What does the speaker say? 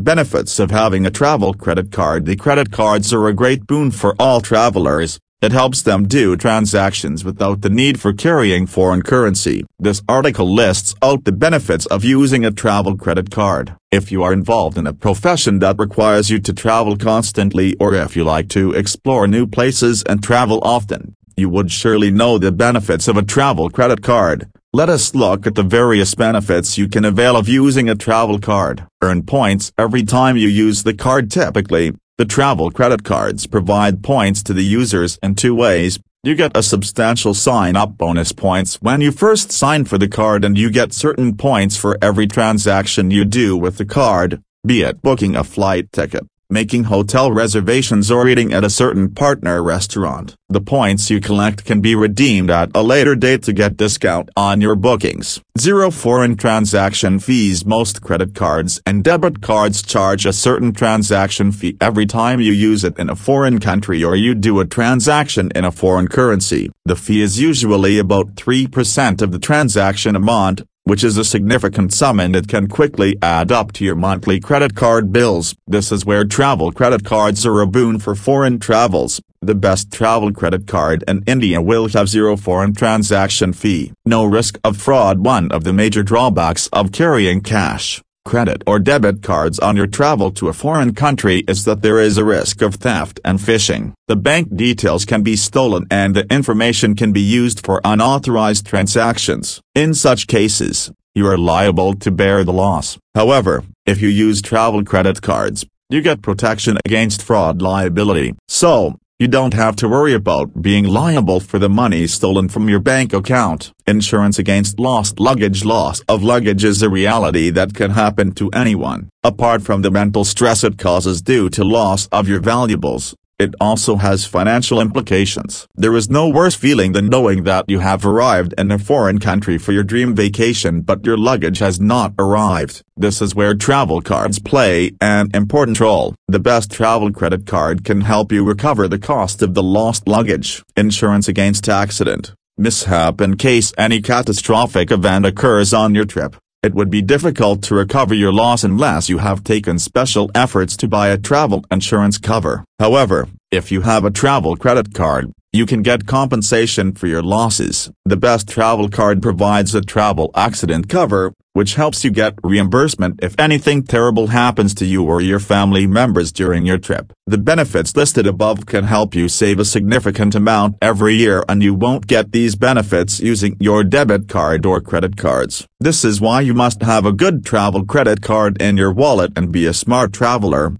Benefits of having a travel credit card The credit cards are a great boon for all travelers, it helps them do transactions without the need for carrying foreign currency. This article lists out the benefits of using a travel credit card. If you are involved in a profession that requires you to travel constantly or if you like to explore new places and travel often, you would surely know the benefits of a travel credit card. Let us look at the various benefits you can avail of using a travel card. Earn points every time you use the card typically. The travel credit cards provide points to the users in two ways. You get a substantial sign-up bonus points when you first sign for the card and you get certain points for every transaction you do with the card, be it booking a flight ticket, making hotel reservations or eating at a certain partner restaurant. The points you collect can be redeemed at a later date to get discount on your bookings. Zero foreign transaction fees Most credit cards and debit cards charge a certain transaction fee every time you use it in a foreign country or you do a transaction in a foreign currency. The fee is usually about 3% of the transaction amount, which is a significant sum and it can quickly add up to your monthly credit card bills. This is where travel credit cards are a boon for foreign travels. The best travel credit card in India will have zero foreign transaction fee. No risk of fraud One of the major drawbacks of carrying cash credit or debit cards on your travel to a foreign country is that there is a risk of theft and phishing. The bank details can be stolen and the information can be used for unauthorized transactions. In such cases, you are liable to bear the loss. However, if you use travel credit cards, you get protection against fraud liability. So, you don't have to worry about being liable for the money stolen from your bank account. Insurance against lost luggage Loss of luggage is a reality that can happen to anyone. Apart from the mental stress it causes due to loss of your valuables, it also has financial implications. There is no worse feeling than knowing that you have arrived in a foreign country for your dream vacation but your luggage has not arrived. This is where travel cards play an important role. The best travel credit card can help you recover the cost of the lost luggage. Insurance against accident, mishap in case any catastrophic event occurs on your trip. It would be difficult to recover your loss unless you have taken special efforts to buy a travel insurance cover. However, if you have a travel credit card, you can get compensation for your losses. The best travel card provides a travel accident cover, which helps you get reimbursement if anything terrible happens to you or your family members during your trip. The benefits listed above can help you save a significant amount every year and you won't get these benefits using your debit card or credit cards. This is why you must have a good travel credit card in your wallet and be a smart traveler.